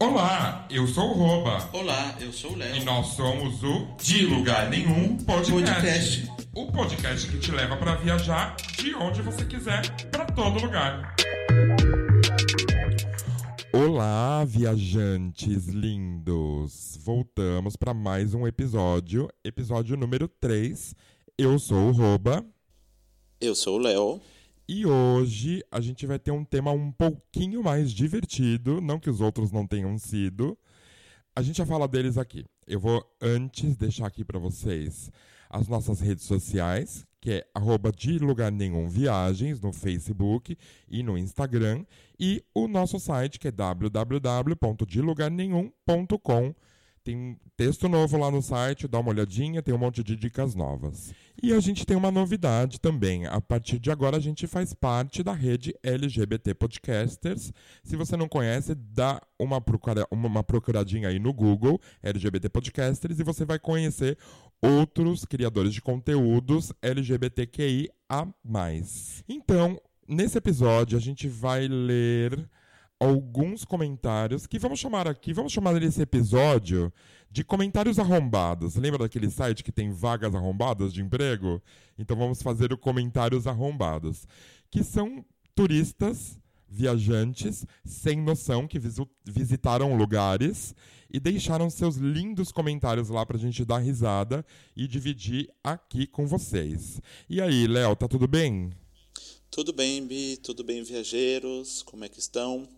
Olá, eu sou o Roba. Olá, eu sou o Léo. E nós somos o De Lugar Nenhum Podcast. Podcast. O podcast que te leva para viajar de onde você quiser, para todo lugar. Olá, viajantes lindos! Voltamos para mais um episódio, episódio número 3. Eu sou o Roba. Eu sou o Léo. E hoje a gente vai ter um tema um pouquinho mais divertido, não que os outros não tenham sido. A gente vai falar deles aqui. Eu vou antes deixar aqui para vocês as nossas redes sociais, que é arroba de lugar nenhum viagens no Facebook e no Instagram, e o nosso site que é www.delugarnenhum.com. Tem texto novo lá no site, dá uma olhadinha, tem um monte de dicas novas. E a gente tem uma novidade também. A partir de agora a gente faz parte da rede LGBT Podcasters. Se você não conhece, dá uma, procura, uma procuradinha aí no Google, LGBT Podcasters, e você vai conhecer outros criadores de conteúdos LGBTQIA. Então, nesse episódio a gente vai ler alguns comentários que vamos chamar aqui, vamos chamar nesse episódio de comentários arrombados. Lembra daquele site que tem vagas arrombadas de emprego? Então vamos fazer o comentários arrombados, que são turistas, viajantes sem noção que visitaram lugares e deixaram seus lindos comentários lá pra gente dar risada e dividir aqui com vocês. E aí, Léo, tá tudo bem? Tudo bem, Bi? Tudo bem, viajeiros? Como é que estão?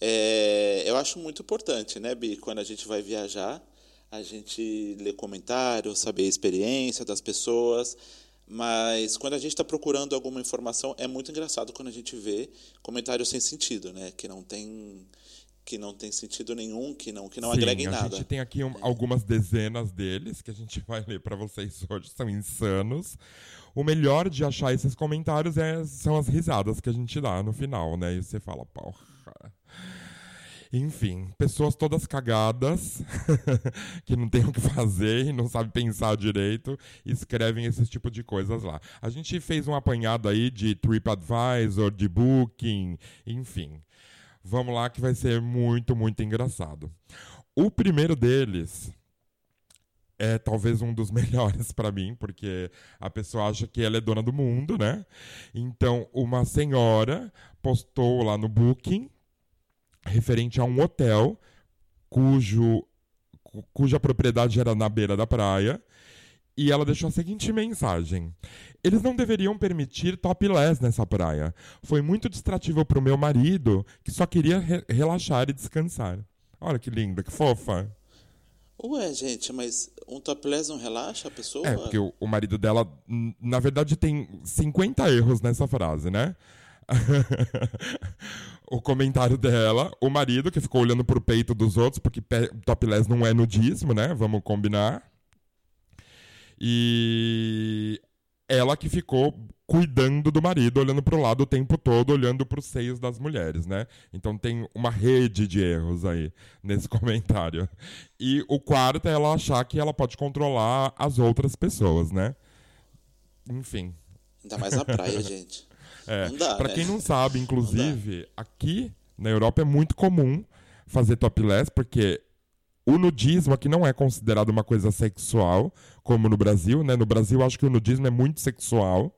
É, eu acho muito importante, né, Bi, quando a gente vai viajar, a gente ler comentários, saber a experiência das pessoas. Mas quando a gente está procurando alguma informação, é muito engraçado quando a gente vê comentários sem sentido, né? Que não tem que não tem sentido nenhum, que não que não Sim, agrega em nada. A gente tem aqui um, algumas dezenas deles que a gente vai ler para vocês hoje, são insanos. O melhor de achar esses comentários é, são as risadas que a gente dá no final, né? E você fala, porra. Enfim, pessoas todas cagadas, que não tem o que fazer e não sabem pensar direito, escrevem esse tipo de coisas lá. A gente fez um apanhado aí de TripAdvisor, de Booking, enfim. Vamos lá que vai ser muito, muito engraçado. O primeiro deles é talvez um dos melhores para mim, porque a pessoa acha que ela é dona do mundo, né? Então, uma senhora postou lá no Booking referente a um hotel cujo, cuja propriedade era na beira da praia. E ela deixou a seguinte mensagem: Eles não deveriam permitir topless nessa praia. Foi muito distrativo para o meu marido, que só queria re relaxar e descansar. Olha que linda, que fofa. Ué, gente, mas um topless não relaxa a pessoa? É, porque o, o marido dela, na verdade, tem 50 erros nessa frase, né? o comentário dela, o marido que ficou olhando pro peito dos outros, porque topless não é nudismo, né? Vamos combinar. E ela que ficou cuidando do marido, olhando pro lado o tempo todo, olhando pros seios das mulheres, né? Então tem uma rede de erros aí nesse comentário. E o quarto é ela achar que ela pode controlar as outras pessoas, né? Enfim. Ainda mais na praia, gente. É, para né? quem não sabe, inclusive, não aqui na Europa é muito comum fazer topless, porque o nudismo aqui não é considerado uma coisa sexual, como no Brasil, né? No Brasil, acho que o nudismo é muito sexual.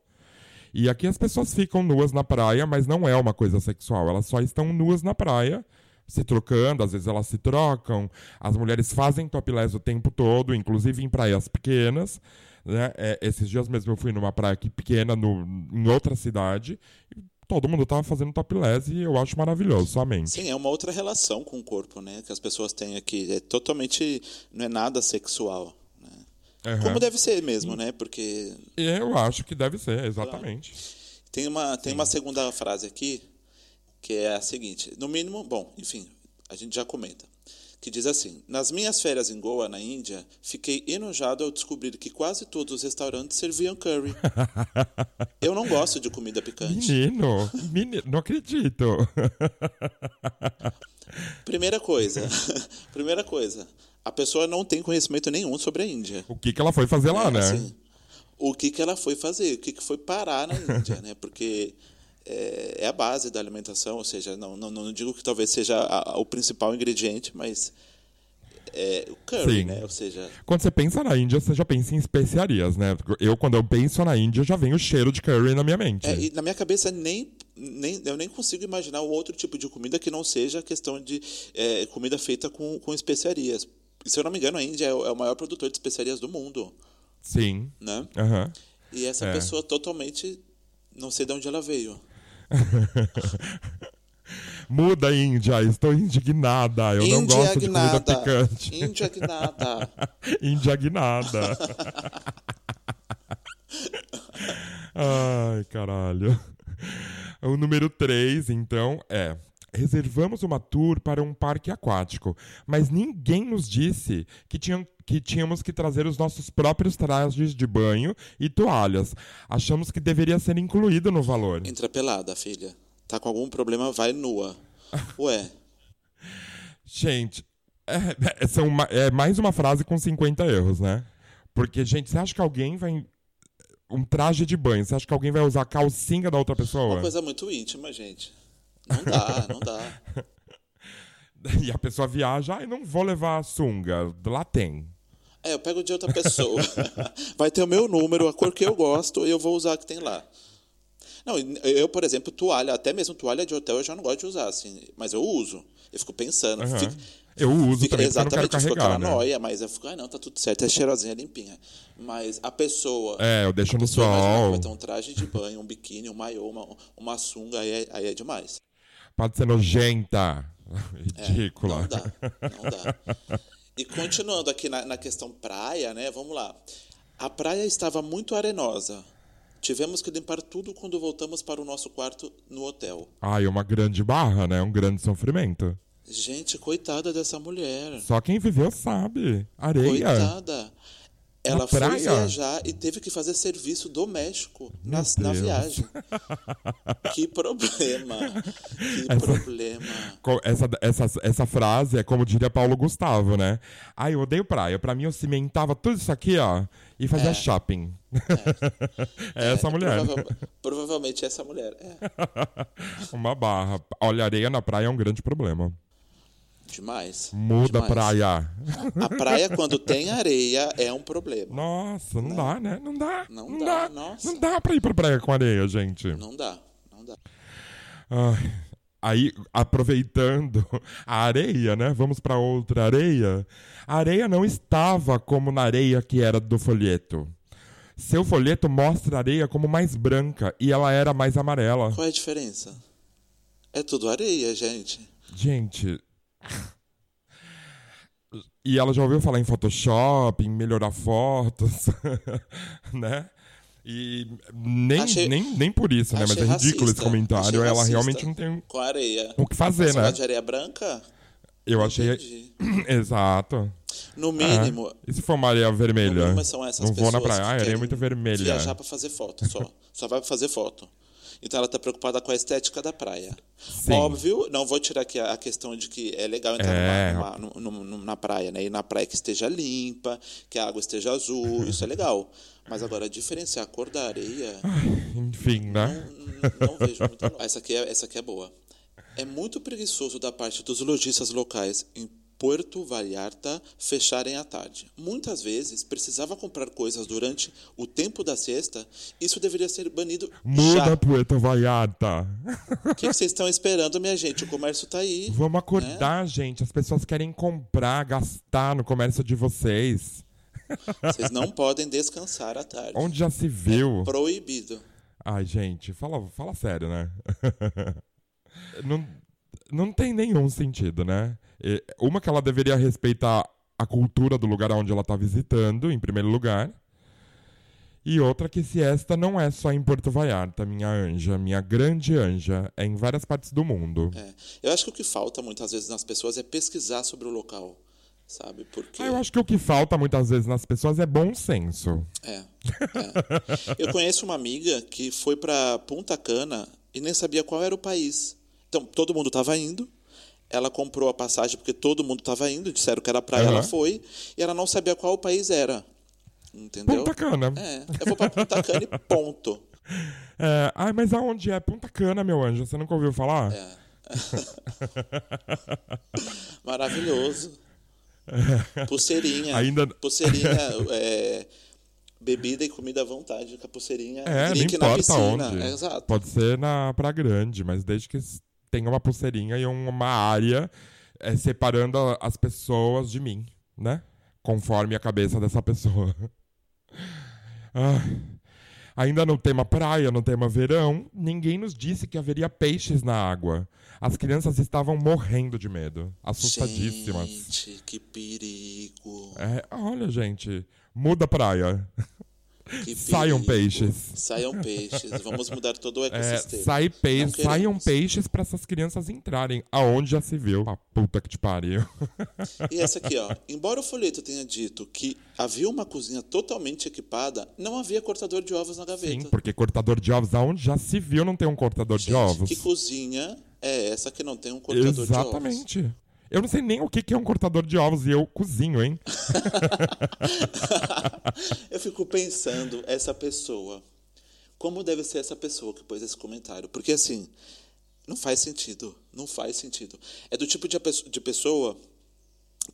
E aqui as pessoas ficam nuas na praia, mas não é uma coisa sexual. Elas só estão nuas na praia, se trocando, às vezes elas se trocam. As mulheres fazem topless o tempo todo, inclusive em praias pequenas. Né? É, esses dias mesmo eu fui numa praia aqui pequena, no, em outra cidade, todo mundo tava fazendo topless e eu acho maravilhoso, somente. Sim, é uma outra relação com o corpo, né? Que as pessoas têm aqui. É totalmente. Não é nada sexual. Né? Uhum. Como deve ser mesmo, né? Porque. Eu acho que deve ser, exatamente. Tem uma, tem uma segunda frase aqui, que é a seguinte: no mínimo, bom, enfim, a gente já comenta que diz assim: Nas minhas férias em Goa, na Índia, fiquei enojado ao descobrir que quase todos os restaurantes serviam curry. Eu não gosto de comida picante. Menino, menino não acredito. Primeira coisa, primeira coisa, a pessoa não tem conhecimento nenhum sobre a Índia. O que, que ela foi fazer lá, é, né? Assim, o que, que ela foi fazer, o que, que foi parar na Índia, né? Porque é, é a base da alimentação, ou seja, não, não, não digo que talvez seja a, a, o principal ingrediente, mas é, o curry, Sim. né? Ou seja, Quando você pensa na Índia, você já pensa em especiarias, né? Eu, quando eu penso na Índia, já vem o cheiro de curry na minha mente. é, na minha cabeça nem, nem eu nem consigo imaginar um outro tipo de comida que não seja a questão de é, comida feita com, com especiarias. Se eu não me engano, a Índia é o, é o maior produtor de especiarias do mundo, Sim. né? Aham. E essa É. pessoa totalmente não sei de onde ela veio. Muda, Índia, estou indignada. Eu não gosto de comida picante. Indignada. Indignada. Ai, caralho. O número 3, então, é. Reservamos uma tour para um parque aquático, mas ninguém nos disse que, tinham, que tínhamos que trazer os nossos próprios trajes de banho e toalhas. Achamos que deveria ser incluído no valor. Entra pelada, filha. Tá com algum problema, vai nua. Ué, Gente, é, é- são ma- é mais uma frase com 50 erros, né? Porque, gente, você acha que alguém vai. Um traje de banho, você acha que alguém vai usar a calcinha da outra pessoa? uma coisa muito íntima, gente. Não dá, não dá. E a pessoa viaja, ai, não vou levar a sunga. Lá tem. É, eu pego de outra pessoa. Vai ter o meu número, a cor que eu gosto, e eu vou usar a que tem lá. Não, eu, por exemplo, toalha, até mesmo toalha de hotel eu já não gosto de usar, assim, mas eu uso. Eu fico pensando, Aham. fico- Eu uso fica- também porque eu não quero exatamente, fico carregar, aquela né? noia, mas eu fico, ah, não, tá tudo certo, é cheirosinha, limpinha. Mas a pessoa. É, eu deixo no sol. Vai ter um traje de banho, um biquíni, um maiô, uma, uma sunga, aí é, aí é demais. Pode ser nojenta. É, Ridícula. Não dá, não dá. E continuando aqui na, na questão praia, né? Vamos lá. A praia estava muito arenosa. Tivemos que limpar tudo quando voltamos para o nosso quarto no hotel. Ai, uma grande barra, né? Um grande sofrimento. Gente, coitada dessa mulher. Só quem viveu sabe. Areia. Coitada. Ela foi praia? viajar e teve que fazer serviço doméstico na, na viagem. Que problema. Que Essa- problema. Essa, essa, essa frase é como diria Paulo Gustavo, né? Ai, eu odeio praia. Pra mim, eu cimentava tudo isso aqui, ó, e fazia shopping. É, essa mulher. Provavel- provavelmente essa mulher. É, Uma barra. Olha, areia na praia é um grande problema. Demais. Muda a demais. praia. A praia, quando tem areia, é um problema. Nossa, não dá, né? Não dá. Não Não, dá, dá. nossa. Não dá pra ir pra praia com areia, gente. Não dá, não dá. Ai, aí, aproveitando a areia, né? Vamos pra outra areia. A areia não estava como na areia que era do folheto. Seu folheto mostra a areia como mais branca e ela era mais amarela. Qual é a diferença? É tudo areia, gente. Gente. E ela já ouviu falar em Photoshop, em melhorar fotos, né? E nem, Achei- nem, nem por isso, né? Mas é ridículo esse racista, comentário. achei Ela realmente não tem Com areia. o que fazer, Você né? de areia branca? Eu achei. Entendi. Exato. No mínimo, E se for uma areia no vermelha? mínimo são essas Não vou na praia. que Ah, areia é muito vermelha. viajar pra fazer foto só. Só vai pra fazer foto. Então ela tá preocupada com a estética da praia. Sim. Óbvio, não vou tirar aqui a questão de que é legal entrar É. numa- numa- num- num- na praia, né? E na praia que esteja limpa, que a água esteja azul, isso é legal. Mas agora, diferenciar a cor da areia, Enfim, né? não, não vejo muito. Essa aqui, é, essa aqui é boa. É muito preguiçoso da parte dos lojistas locais em Puerto Vallarta fecharem à tarde. Muitas vezes precisava comprar coisas durante o tempo da siesta. Isso deveria ser banido Muda, já. Puerto Vallarta. O que vocês estão esperando, minha gente? O comércio tá aí. Vamos acordar, gente. As pessoas querem comprar, gastar no comércio de vocês. Vocês não podem descansar à tarde. Onde já se viu? Proibido. Ai, gente, fala, fala sério, né? não, não tem nenhum sentido, né? E Uma que ela deveria respeitar a cultura do lugar onde ela está visitando, em primeiro lugar. E outra que se esta não é só em Porto Vallarta, minha anja, minha grande anja, é em várias partes do mundo. É. Eu acho que o que falta muitas vezes nas pessoas é pesquisar sobre o local, sabe? Porque Ah, eu acho que o que falta muitas vezes nas pessoas é bom senso. É, é. Eu conheço uma amiga que foi para Punta Cana e nem sabia qual era o país. Então, todo mundo estava indo. Ela comprou a passagem porque todo mundo estava indo. Disseram que era praia, Aham. ela foi. E ela não sabia qual o país era. Entendeu? Punta Cana. É, eu vou para Punta Cana e ponto. É, ai, mas aonde é? Punta Cana, meu anjo. Você nunca ouviu falar? É. Maravilhoso. Pulseirinha. Ainda- Pulseirinha, é, bebida e comida à vontade, com a pulseirinha. É, na importa piscina. onde. É, exato. Pode ser na Praia Grande, mas desde que tenha uma pulseirinha e uma área é, separando as pessoas de mim, né? Conforme a cabeça dessa pessoa. Ah, Ainda no tema praia, no tema verão, ninguém nos disse que haveria peixes na água. As crianças estavam morrendo de medo, assustadíssimas. Gente, que perigo. É, olha, gente, muda a praia. que Saiam perigo. peixes. Saiam peixes. Vamos mudar todo o É, ecossistema. sai pe Não queremos. saiam peixes para essas crianças entrarem. Aonde já se viu? A puta que te pariu. E essa aqui, ó. Embora o folheto tenha dito que havia uma cozinha totalmente equipada, não havia cortador de ovos na gaveta. Sim, porque cortador de ovos, aonde já se viu não tem um cortador de Gente, ovos? que cozinha é essa que não tem um cortador de ovos? Exatamente. Eu não sei nem o que que é um cortador de ovos e eu cozinho, hein? Eu fico pensando, essa pessoa, como deve ser essa pessoa que pôs esse comentário? Porque assim, não faz sentido, não faz sentido. É do tipo de, de pessoa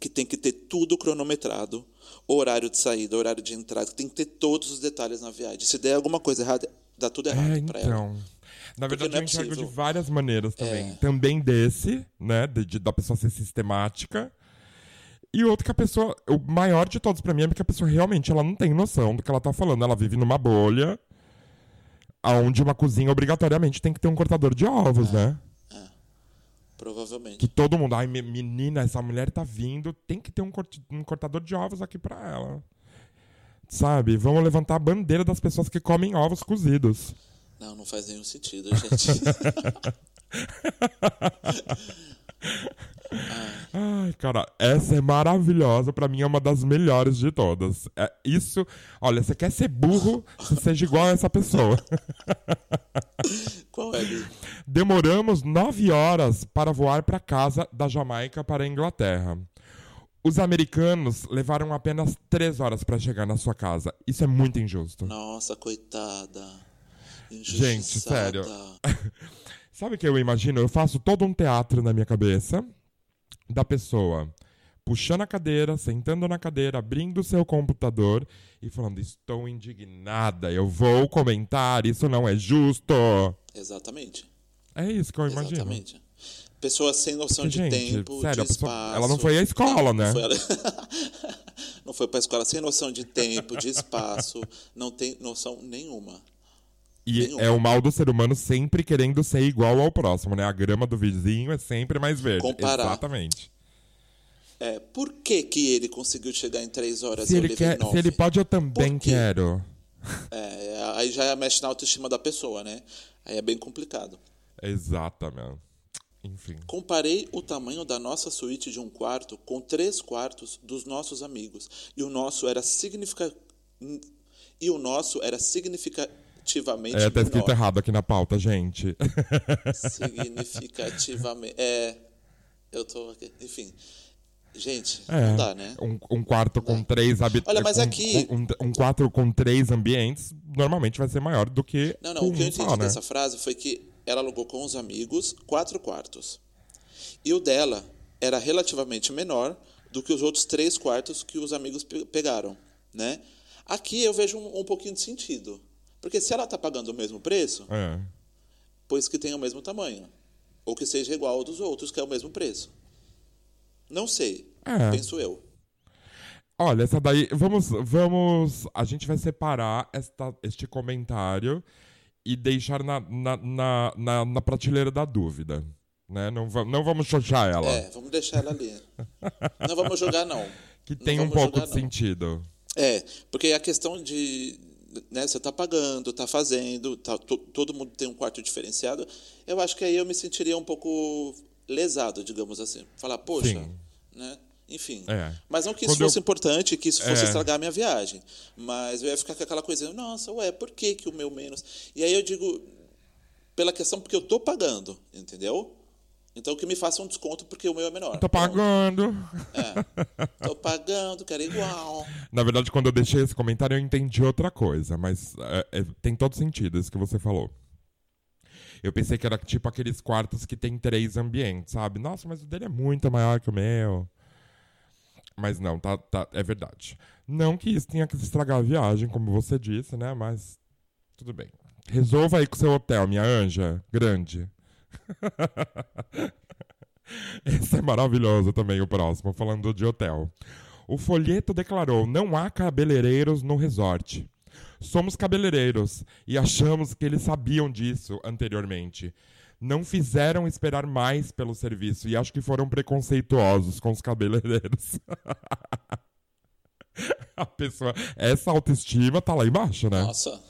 que tem que ter tudo cronometrado, horário de saída, horário de entrada, tem que ter todos os detalhes na viagem. Se der alguma coisa errada, dá tudo errado É, pra ela. Na verdade, é eu enxergo de várias maneiras também. É. Também desse, né? de- de- da pessoa ser sistemática. E outro que a pessoa. O maior de todos pra mim é que a pessoa realmente ela não tem noção do que ela tá falando. Ela vive numa bolha. Onde uma cozinha obrigatoriamente tem que ter um cortador de ovos, né? Provavelmente. Que todo mundo. Ai, me- menina, essa mulher tá vindo, tem que ter um, corti- um cortador de ovos aqui pra ela. Sabe? Vamos levantar a bandeira das pessoas que comem ovos cozidos. Não, não faz nenhum sentido, gente. Ai, cara, essa é maravilhosa. Pra mim é uma das melhores de todas. É isso. Olha, você quer ser burro, você seja igual a essa pessoa. Qual é? Demoramos nove horas para voar para casa da Jamaica para a Inglaterra. Os americanos levaram apenas três horas para chegar na sua casa. Isso é muito injusto. Nossa, coitada. Gente, sério. Sabe o que eu imagino? Eu faço todo um teatro na minha cabeça da pessoa puxando a cadeira, sentando na cadeira, abrindo o seu computador e falando: Estou indignada, eu vou comentar, isso não é justo. Exatamente. É isso que eu imagino. Exatamente. Pessoa sem noção Porque, de gente, tempo, sério, a de pessoa- espaço. ela não foi à escola, né? Não foi, não foi pra escola sem noção de tempo, de espaço, não tem noção nenhuma. E Nenhuma. é o mal do ser humano sempre querendo ser igual ao próximo, né? A grama do vizinho é sempre mais verde. Comparar. Exatamente. É, por que, que ele conseguiu chegar em três horas Se e ele, quer, se ele pode, eu também quero. É, aí já mexe na autoestima da pessoa, né? Aí é bem complicado. Exatamente. Enfim. Comparei o tamanho da nossa suíte de um quarto com três quartos dos nossos amigos. E o nosso era significa... E o nosso era significativamente É, tá escrito errado aqui na pauta, gente. Significativamente. É. Eu tô aqui. Enfim. Gente, É, não dá, né? Um, um quarto com três habitantes. Olha, mas aqui- Um, um quarto com três ambientes normalmente vai ser maior do que. Não, não. O que eu um entendi só, né? dessa frase foi que ela alugou com os amigos quatro quartos. E o dela era relativamente menor do que os outros três quartos que os amigos pe- pegaram, né? Aqui eu vejo um, um pouquinho de sentido. Porque se ela está pagando o mesmo preço, É. pois que tenha o mesmo tamanho. Ou que seja igual ao dos outros, que é o mesmo preço. Não sei. É. Penso eu. Olha, essa daí. Vamos. Vamos. A gente vai separar esta, este comentário e deixar na, na, na, na, na prateleira da dúvida. Né? Não, não vamos xoxar ela. É, vamos deixar ela ali. Não vamos jogar, não. que não tem um vamos pouco jogar, de não. sentido. É, porque a questão de. Né, você está pagando, está fazendo, tá, to- todo mundo tem um quarto diferenciado. Eu acho que aí eu me sentiria um pouco lesado, digamos assim. Falar, poxa, Sim. né? Enfim. É. Mas não que isso Quando eu- fosse importante, que isso fosse É. estragar a minha viagem. Mas eu ia ficar com aquela coisa, nossa, ué, por que, que o meu menos? E aí eu digo, pela questão porque eu tô pagando, entendeu? Então que me faça um desconto porque o meu é menor. Tô pagando. É. Tô pagando, quero igual. Na verdade, quando eu deixei esse comentário, eu entendi outra coisa, mas é, é, tem todo sentido isso que você falou. Eu pensei que era tipo aqueles quartos que tem três ambientes, sabe? Nossa, mas o dele é muito maior que o meu. Mas não, tá, tá, é verdade. Não que isso tenha que estragar a viagem, como você disse, né? Mas tudo bem. Resolva aí com o seu hotel, minha anja. Grande. Esse é maravilhoso também, o próximo, falando de hotel. O folheto declarou: não há cabeleireiros no resort. Somos cabeleireiros e achamos que eles sabiam disso anteriormente. Não fizeram esperar mais pelo serviço e acho que foram preconceituosos com os cabeleireiros. A pessoa, essa autoestima tá lá embaixo, né? Nossa.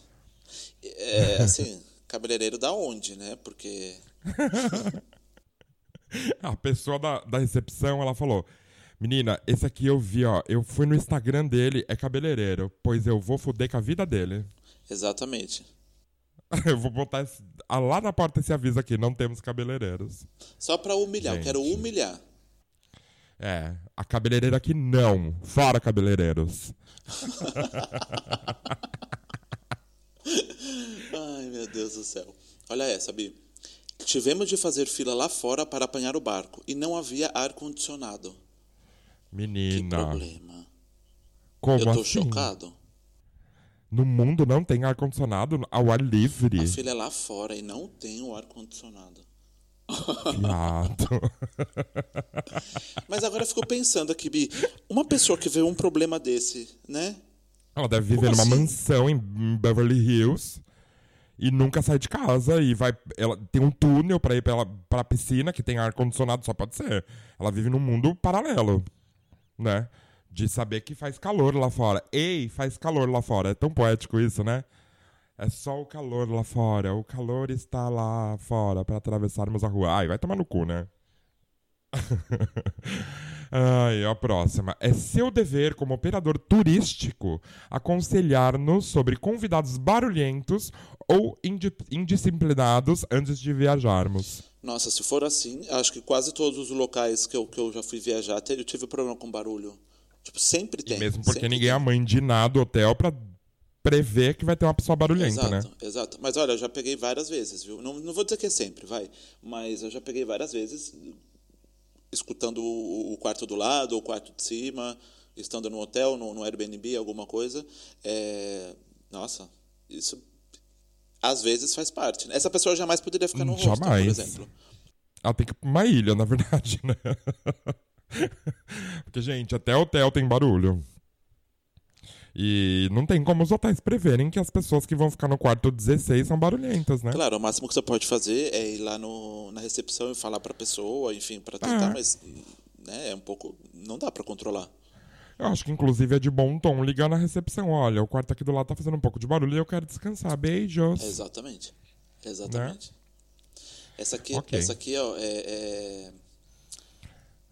É, assim, cabeleireiro da onde, né? Porque. A pessoa da, da recepção, ela falou: Menina, esse aqui eu vi, ó. Eu fui no Instagram dele, é cabeleireiro, pois eu vou foder com a vida dele. Exatamente. eu vou botar esse, lá na porta esse aviso aqui: não temos cabeleireiros. Só pra humilhar, eu quero Gente. humilhar. É, a cabeleireira aqui não. Fora cabeleireiros. Ai, meu Deus do céu. Olha essa, Bi. Tivemos de fazer fila lá fora para apanhar o barco e não havia ar-condicionado. Que Menina, problema. como Eu tô assim? chocado. No mundo não tem ar-condicionado ao ar livre. A fila é lá fora e não tem o ar-condicionado. Viado. Mas agora eu fico pensando aqui, Bi. Uma pessoa que vê um problema desse, né? Ela deve viver Como numa assim? mansão em Beverly Hills e nunca sai de casa e vai. Ela tem um túnel pra ir pra, pra piscina que tem ar condicionado, só pode ser. Ela vive num mundo paralelo, né? De saber que faz calor lá fora. Ei, faz calor lá fora. É tão poético isso, né? É só o calor lá fora. O calor está lá fora pra atravessarmos a rua. Ai, vai tomar no cu, né? Ai, a próxima. É seu dever, como operador turístico, aconselhar-nos sobre convidados barulhentos ou indi- indisciplinados antes de viajarmos. Nossa, se for assim, acho que quase todos os locais que eu, que eu já fui viajar, eu tive problema com barulho. Tipo, sempre tem. E mesmo porque ninguém é a tem. mãe de nada do hotel pra prever que vai ter uma pessoa barulhenta, Exato, né? exato. Mas olha, eu já peguei várias vezes, viu? Não, não vou dizer que é sempre, vai. Mas eu já peguei várias vezes escutando o, o quarto do lado ou o quarto de cima, estando no hotel, no, no Airbnb, alguma coisa. É, Nossa, isso às vezes faz parte. né? Essa pessoa jamais poderia ficar no hostel, por exemplo. Ela tem que ir pra uma ilha, na verdade, né? Porque, gente, até hotel tem barulho. E não tem como os hotéis preverem que as pessoas que vão ficar no quarto 16 são barulhentas, né? Claro, o máximo que você pode fazer é ir lá no, na recepção e falar pra pessoa, enfim, pra tentar, É. mas né, é um pouco. Não dá pra controlar. Eu acho que, inclusive, é de bom tom ligar na recepção. Olha, o quarto aqui do lado tá fazendo um pouco de barulho e eu quero descansar. Beijos. Exatamente. Exatamente. Essa aqui, Né? Ok. essa aqui ó, é, é-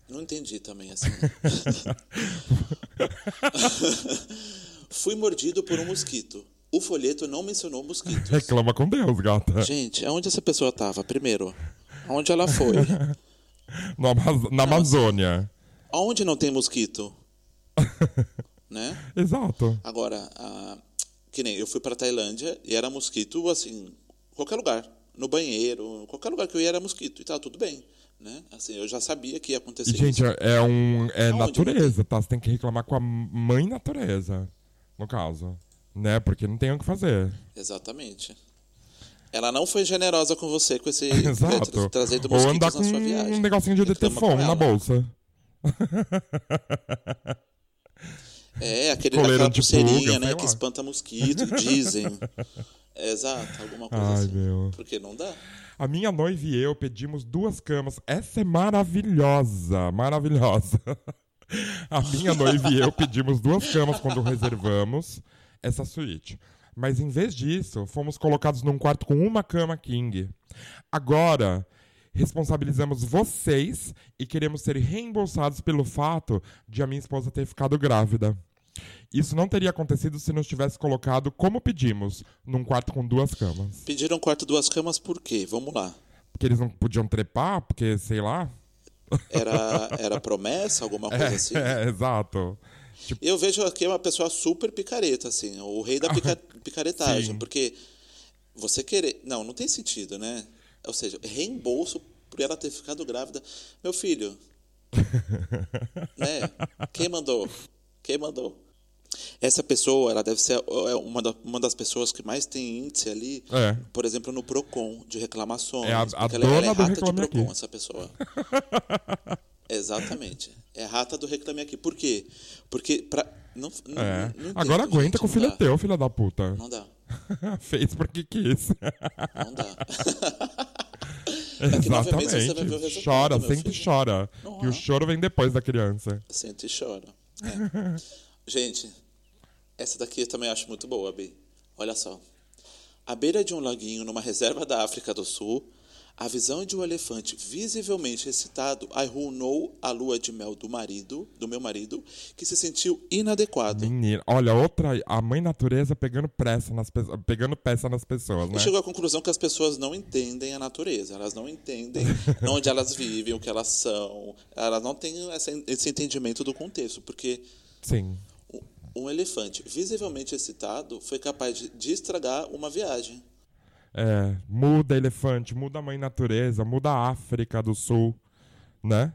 Não entendi também, assim. Fui mordido por um mosquito. O folheto não mencionou mosquitos. Reclama com Deus, gata. Gente, aonde essa pessoa tava? Primeiro, aonde ela foi? No Amaz- na Amazônia. Aonde não tem mosquito? né? Exato. Agora, a- que nem eu fui pra Tailândia e era mosquito, assim, qualquer lugar. No banheiro, qualquer lugar que eu ia era mosquito. E tava tudo bem, né? Assim, eu já sabia que ia acontecer E, gente, isso. é um. É Aonde natureza, tá? Você tem que reclamar com a mãe natureza, no caso. Né? Porque não tem o que fazer. Exatamente. Ela não foi generosa com você com esse Exato. tra- trazendo Ou andar na com sua viagem. um negocinho de com na bolsa. É, aquele, Coleira aquela antipulga, pulseirinha, né? Que espanta mosquito, dizem. Exato, alguma coisa Ai, assim. meu. Porque não dá. A minha noiva e eu pedimos duas camas. Essa é maravilhosa, maravilhosa. A minha noiva e eu pedimos duas camas quando reservamos essa suíte. Mas em vez disso, fomos colocados num quarto com uma cama king. Agora, responsabilizamos vocês e queremos ser reembolsados pelo fato de a minha esposa ter ficado grávida. Isso não teria acontecido se nos tivesse colocado como pedimos, num quarto com duas camas. Pediram quarto duas camas por quê? Vamos lá. que eles não podiam trepar, porque, sei lá. Era, era promessa, alguma coisa É, assim? é, exato. Tipo, Eu vejo aqui uma pessoa super picareta, assim, o rei da pica- picaretagem, Sim. porque você querer. Não, não tem sentido, né? Ou seja, reembolso por ela ter ficado grávida. Meu filho. né? Quem mandou? Quem mandou? Essa pessoa, ela deve ser é, uma, da- uma das pessoas que mais tem índice ali, É. por exemplo, no PROCON, de reclamações. É a- a porque ela, ela é dona do rata de Reclame PROCON, Aqui. essa pessoa. Exatamente. É rata do Reclame Aqui. Por quê? Porque pra, não, não, é. não entendo, Agora aguenta gente, que o filho é dá. teu, filho da puta. Não dá, Fez porque quis. não dá. Exatamente. Chora, sempre filho. chora. Que o é. choro vem depois da criança. Sente e chora. É. Gente, essa daqui eu também acho muito boa, Bi. Olha só. À beira de um laguinho numa reserva da África do Sul, a visão de um elefante visivelmente excitado arruinou a lua de mel do marido, do meu marido, que se sentiu inadequado. Menina, olha, outra, a mãe natureza pegando pressa nas pegando peça nas pessoas, né? E chegou à conclusão que as pessoas não entendem a natureza, elas não entendem onde elas vivem, o que elas são, elas não têm esse entendimento do contexto, porque Sim. Um- elefante visivelmente excitado foi capaz de, de estragar uma viagem. É, muda elefante, muda a mãe natureza, muda a África do Sul, né?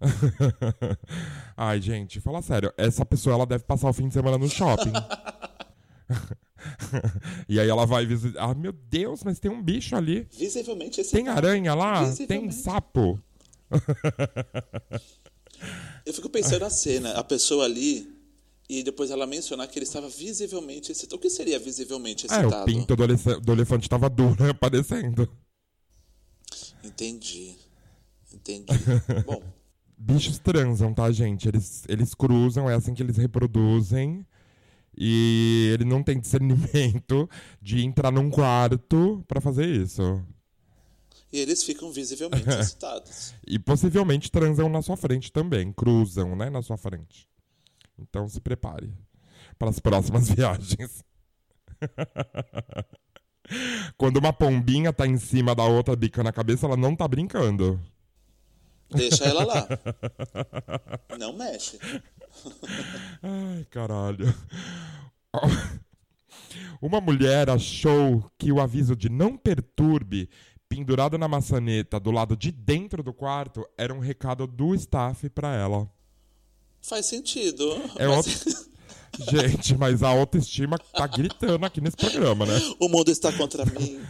Ai, gente, fala sério, essa pessoa ela deve passar o fim de semana no shopping. e aí ela vai visitar. Ah, meu Deus, mas tem um bicho ali. Visivelmente excitado. Tem aranha lá? Tem sapo? Eu fico pensando na cena, a pessoa ali, e depois ela mencionar que ele estava visivelmente excitado. O que seria visivelmente É, excitado? o pinto do, elef- do elefante tava duro, aparecendo. Entendi. Entendi. Bom, Bichos transam, tá, gente? Eles, eles cruzam, é assim que eles reproduzem. E ele não tem discernimento de entrar num quarto pra fazer isso. e eles ficam visivelmente excitados. E possivelmente transam na sua frente também. Cruzam, né, na sua frente. Então se prepare para as próximas viagens. Quando uma pombinha tá em cima da outra bicando a cabeça, ela não tá brincando. Deixa ela lá. Não mexe. Ai, caralho. Uma mulher achou que o aviso de não perturbe pendurado na maçaneta do lado de dentro do quarto era um recado do staff pra ela. Faz sentido. É outro- Gente, mas a autoestima tá gritando aqui nesse programa, né? o mundo está contra mim.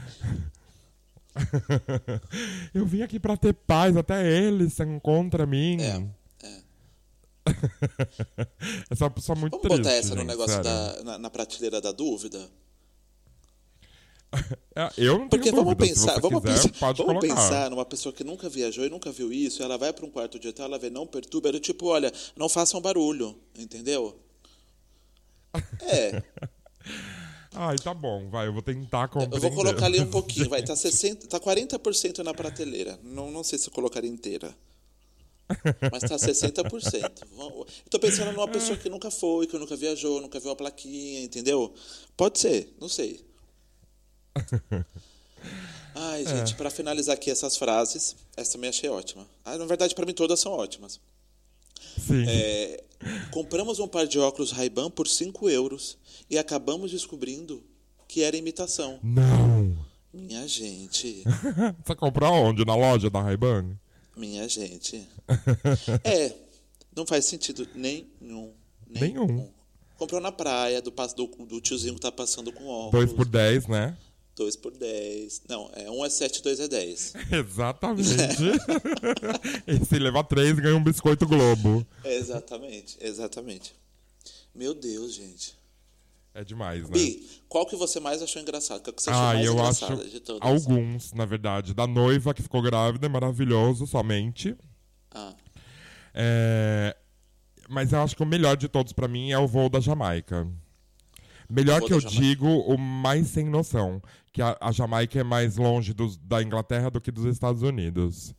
Eu vim aqui pra ter paz, até eles são contra mim. É, é. Essa é uma pessoa muito Vamos triste. botar essa no gente, negócio sério. da, na, na prateleira da dúvida? É, Eu não Porque tenho vamos dúvida. Pensar, vamos, quiser, pensar, vamos pensar numa pessoa que nunca viajou e nunca viu isso, ela vai para um quarto de hotel, ela vê não perturba, ela tipo, olha, não façam barulho, entendeu? É, Ai, tá bom, vai, eu vou tentar eu compreender. vou colocar ali um pouquinho, vai tá 60, tá 40% na prateleira. Não, não sei se eu colocaria inteira. Mas tá 60%. Vamos- Eu tô pensando numa pessoa que nunca foi, que nunca viajou, nunca viu a plaquinha, entendeu? Pode ser, não sei. Ai, gente, pra finalizar aqui essas frases, essa também achei ótima. Ah, na verdade, pra mim todas são ótimas. Sim. É, compramos um par de óculos Ray-Ban por 5 euros e acabamos descobrindo que era imitação. Não. Minha gente, Você comprou aonde? Na loja da Ray-Ban? minha gente. É, não faz sentido nenhum. Nenhum. Comprou na praia, do, do, do tiozinho que tá passando com óculos. 2 por 10, né? 2 por 10. Não, é 1 é 7, 2 é 10. Exatamente. e se levar 3, ganha um biscoito Globo. exatamente, exatamente. Meu Deus, gente. É demais, né? Bi, qual que você mais achou engraçado? Qual que você achou Ah, mais eu acho de todas? alguns, na verdade. Da noiva que ficou grávida, é maravilhoso, somente. Ah, É, Mas eu acho que o melhor de todos pra mim é o voo da Jamaica. Melhor que eu digo, o mais sem noção. Que a, a Jamaica é mais longe dos- da Inglaterra do que dos Estados Unidos.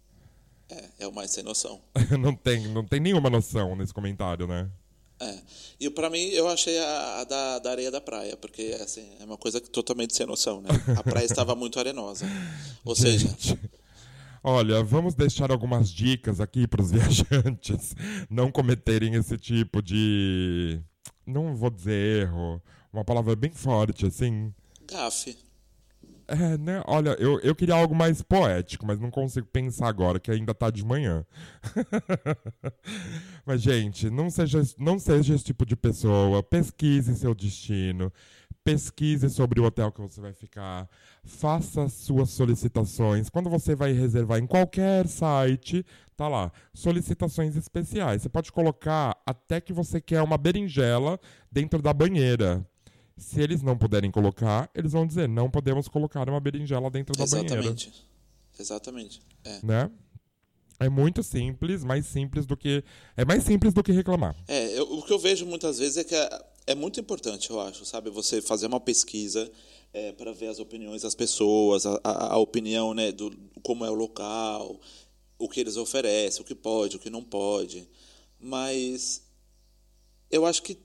é, é o mais sem noção. não, tem, não tem nenhuma noção nesse comentário, né? É. E pra mim, eu achei a, a da, da areia da praia, porque assim, é uma coisa que totalmente sem noção, né? A praia estava muito arenosa. Ou seja, Gente. Olha, vamos deixar algumas dicas aqui para os viajantes não cometerem esse tipo de. Não vou dizer erro, uma palavra bem forte, assim. Gafe. É, né? Olha, eu, eu queria algo mais poético, mas não consigo pensar agora, que ainda tá de manhã. mas, gente, não seja, não seja esse tipo de pessoa. Pesquise seu destino. Pesquise sobre o hotel que você vai ficar. Faça suas solicitações. Quando você vai reservar em qualquer site, tá lá. Solicitações especiais. Você pode colocar até que você quer uma berinjela dentro da banheira. Se eles não puderem colocar, eles vão dizer: não podemos colocar uma berinjela dentro da Exatamente. banheira. Exatamente. É. Né? É muito simples, mais simples do que. É mais simples do que reclamar. É, eu- o que eu vejo muitas vezes é que é, é muito importante, eu acho, sabe? Você fazer uma pesquisa para ver as opiniões das pessoas, a, a- a opinião, né, do como é o local, o que eles oferecem, o que pode, o que não pode. Mas eu acho que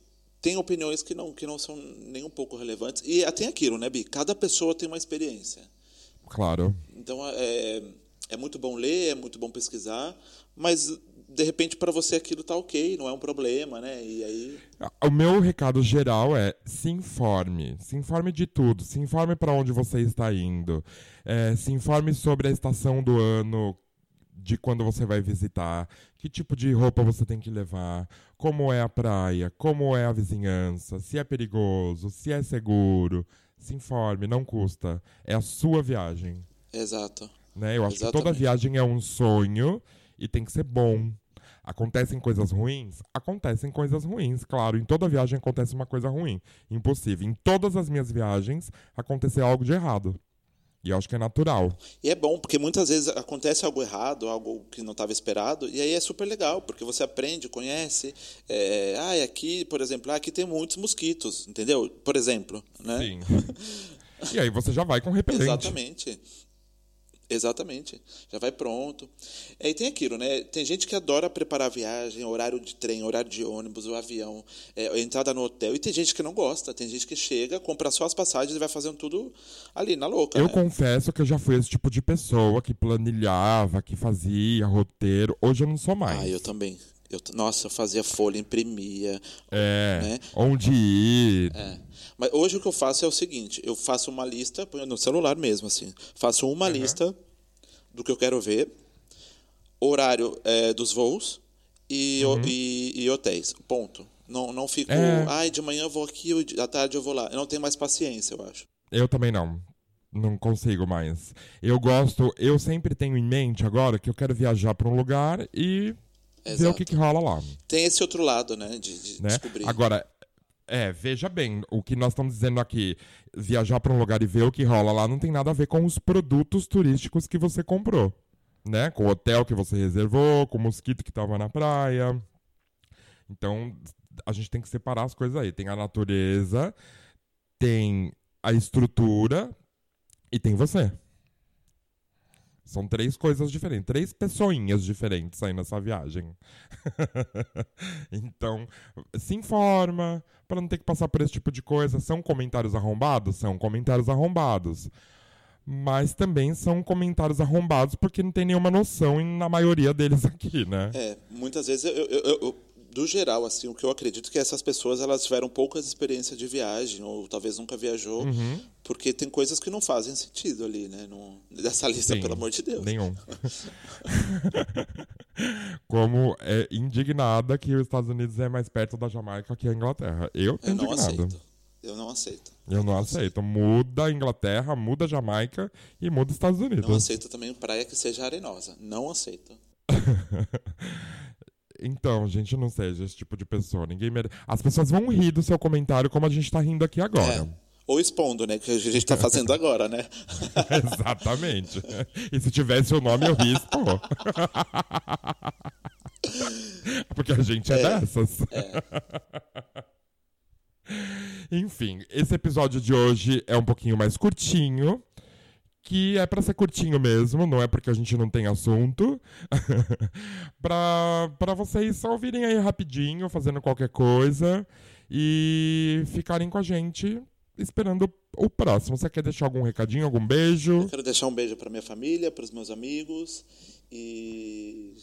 tem opiniões que não, que não são nem um pouco relevantes. E tem aquilo, né, Bi? Cada pessoa tem uma experiência. Claro. Então é, é muito bom ler, é muito bom pesquisar, mas de repente para você aquilo tá ok, não é um problema, né? E aí O meu recado geral é se informe. Se informe de tudo. Se informe para onde você está indo. É, se informe sobre a estação do ano de quando você vai visitar. Que tipo de roupa você tem que levar. Como é a praia. Como é a vizinhança. Se é perigoso. Se é seguro. Se informe. Não custa. É a sua viagem. exato. né? Eu acho que toda Exatamente. viagem é um sonho e tem que ser bom. Acontecem coisas ruins? Acontecem coisas ruins, claro. Em toda viagem acontece uma coisa ruim. Impossível. Em todas as minhas viagens aconteceu algo de errado. E eu acho que é natural. E é bom, porque muitas vezes acontece algo errado, algo que não estava esperado, e aí é super legal, porque você aprende, conhece. É, ah, aqui, por exemplo, ah, aqui tem muitos mosquitos, entendeu? Por exemplo, né? Sim. e aí você já vai com repelente. Exatamente. Exatamente. Já vai pronto. É, E tem aquilo, né? Tem gente que adora preparar a viagem, horário de trem, horário de ônibus, o avião, é, entrada no hotel. E tem gente que não gosta. Tem gente que chega, compra só as passagens e vai fazendo tudo ali, na louca. Eu né? confesso que eu já fui esse tipo de pessoa que planilhava, que fazia roteiro. Hoje eu não sou mais. Ah, eu também. Eu, nossa, eu fazia folha, imprimia. É, né? onde ir. É. Mas hoje o que eu faço é o seguinte: eu faço uma lista, no celular mesmo, assim. Faço uma lista do que eu quero ver, horário é, dos voos e, o- e, e hotéis. Ponto. Não, não fico, É. ai, de manhã eu vou aqui, à tarde eu vou lá. Eu não tenho mais paciência, eu acho. Eu também não. Não consigo mais. Eu gosto, eu sempre tenho em mente agora que eu quero viajar para um lugar e ver o Exato. que, que rola lá. Tem esse outro lado, né, de, de Né? descobrir. Agora, é, veja bem, o que nós estamos dizendo aqui, viajar para um lugar e ver o que rola lá não tem nada a ver com os produtos turísticos que você comprou, né? Com o hotel que você reservou, com o mosquito que estava na praia. Então, a gente tem que separar as coisas aí. Tem a natureza, tem a estrutura e tem você. São três coisas diferentes, três pessoinhas diferentes aí nessa viagem. então, se informa para não ter que passar por esse tipo de coisa. São comentários arrombados? São comentários arrombados. Mas também são comentários arrombados porque não tem nenhuma noção na maioria deles aqui, né? É, muitas vezes, eu, eu- eu- eu- do geral, assim, o que eu acredito que essas pessoas elas tiveram poucas experiências de viagem, ou talvez nunca viajou, Uhum. porque tem coisas que não fazem sentido ali, né? No, dessa lista, Sim, pelo amor de Deus. Nenhum. Como é indignada que os Estados Unidos é mais perto da Jamaica que a Inglaterra. Eu tô Eu não indignado. aceito. Eu não aceito. Eu não aceito. Muda a Inglaterra, muda a Jamaica e muda os Estados Unidos. Não aceito também praia que seja arenosa. Não aceito. Então, gente, não seja esse tipo de pessoa. Ninguém mere... As pessoas vão rir do seu comentário como a gente tá rindo aqui agora. É. Ou expondo, né? Que a gente tá fazendo agora, né? Exatamente. E se tivesse o nome, eu risco. Porque a gente é, dessas. Enfim, esse episódio de hoje é um pouquinho mais curtinho. Que é pra ser curtinho mesmo, não é porque a gente não tem assunto. pra vocês só ouvirem aí rapidinho, fazendo qualquer coisa. E ficarem com a gente esperando o próximo. Você quer deixar algum recadinho, algum beijo? Eu quero deixar um beijo para minha família, para os meus amigos e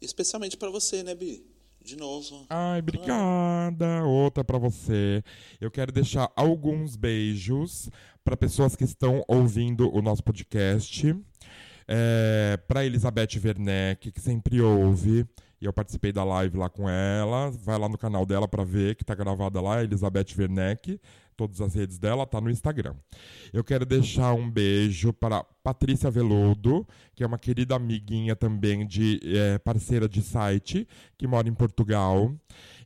especialmente para você, né, Bi? De novo. Ai, obrigada. Outra para você. Eu quero deixar alguns beijos para pessoas que estão ouvindo o nosso podcast. É, para Elizabeth Werneck, que sempre ouve. E eu participei da live lá com ela. Vai lá no canal dela para ver que tá gravada lá, Elizabeth Werneck. Todas as redes dela, tá no Instagram. Eu quero deixar um beijo para Patrícia Veludo, que é uma querida amiguinha também de é, parceira de site, que mora em Portugal.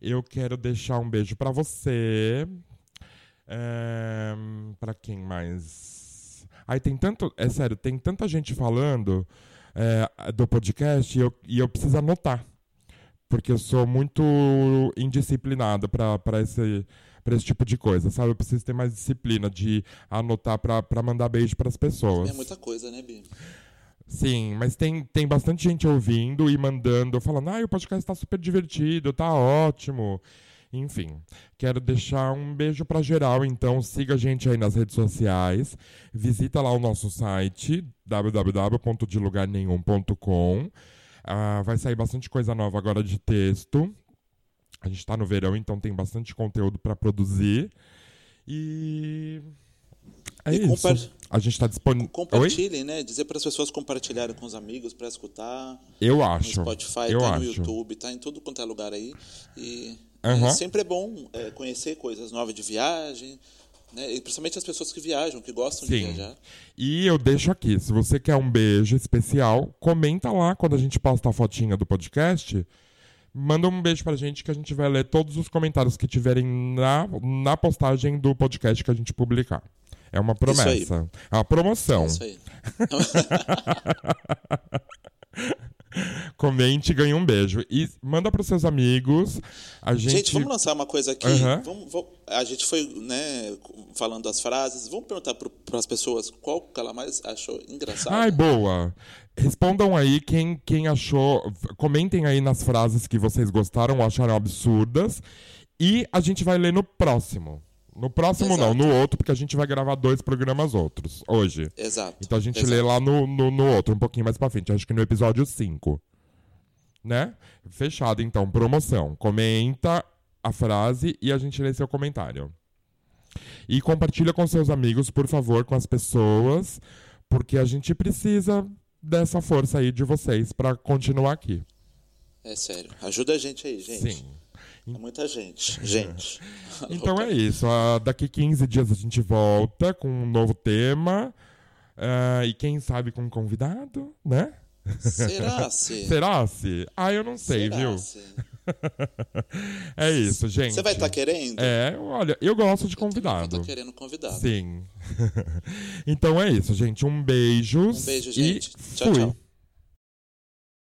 Eu quero deixar um beijo para você. É, para quem mais? Aí tem tanto. É sério, tem tanta gente falando é, do podcast e eu, e eu preciso anotar. Porque eu sou muito indisciplinada para esse para esse tipo de coisa, sabe? Eu preciso ter mais disciplina de anotar para mandar beijo para as pessoas. É muita coisa, né, Bi? Sim, mas tem, tem bastante gente ouvindo e mandando, falando, ah, o podcast está super divertido, tá ótimo. Enfim, quero deixar um beijo para geral, então siga a gente aí nas redes sociais, visita lá o nosso site www.delugarnenhum.com. Ah, vai sair bastante coisa nova agora de texto. A gente está no verão, então tem bastante conteúdo para produzir. E é E isso. A gente está disponível. Compartilhem, né? Dizer para as pessoas compartilharem com os amigos para escutar. Eu No acho. Spotify, eu tá acho. no YouTube, tá em tudo quanto é lugar aí. E, Aham. e sempre é bom é, conhecer coisas novas de viagem, né? E principalmente as pessoas que viajam, que gostam de Sim. viajar. E eu deixo aqui, se você quer um beijo especial, comenta lá quando a gente posta a fotinha do podcast. Manda um beijo pra gente que a gente vai ler todos os comentários que tiverem na, na postagem do podcast que a gente publicar. É uma promessa. É uma promoção. É isso aí. Comente e ganhe um beijo. E manda pros seus amigos. A gente. Gente, vamos lançar uma coisa aqui. Aham. Vamos- vamos- a gente foi né, falando as frases. Vamos perguntar para as pessoas qual que ela mais achou engraçada. Ai, boa. Respondam aí quem, quem achou. Comentem aí nas frases que vocês gostaram ou acharam absurdas. E a gente vai ler no próximo. No próximo não, Exato. no outro, porque a gente vai gravar dois programas outros hoje. Exato. Então a gente exato. lê lá no, no, no outro, um pouquinho mais pra frente. Acho que no episódio 5. Né? Fechado, então. Promoção. Comenta a frase e a gente lê seu comentário. E compartilha com seus amigos, por favor, com as pessoas, porque a gente precisa dessa força aí de vocês pra continuar aqui. É sério. Ajuda a gente aí, gente. Sim. É muita gente. Gente. Então é isso. Ah, daqui 15 dias a gente volta com um novo tema. ah, e quem sabe com um convidado, né? Será se? Será se? Ah, eu não sei, Será viu? É isso, gente. Você vai estar querendo? É, olha, eu gosto de Eu convidado. tô querendo convidado. Sim. então é isso, gente. Um beijo. Um beijo, gente. E Tchau, fui. tchau.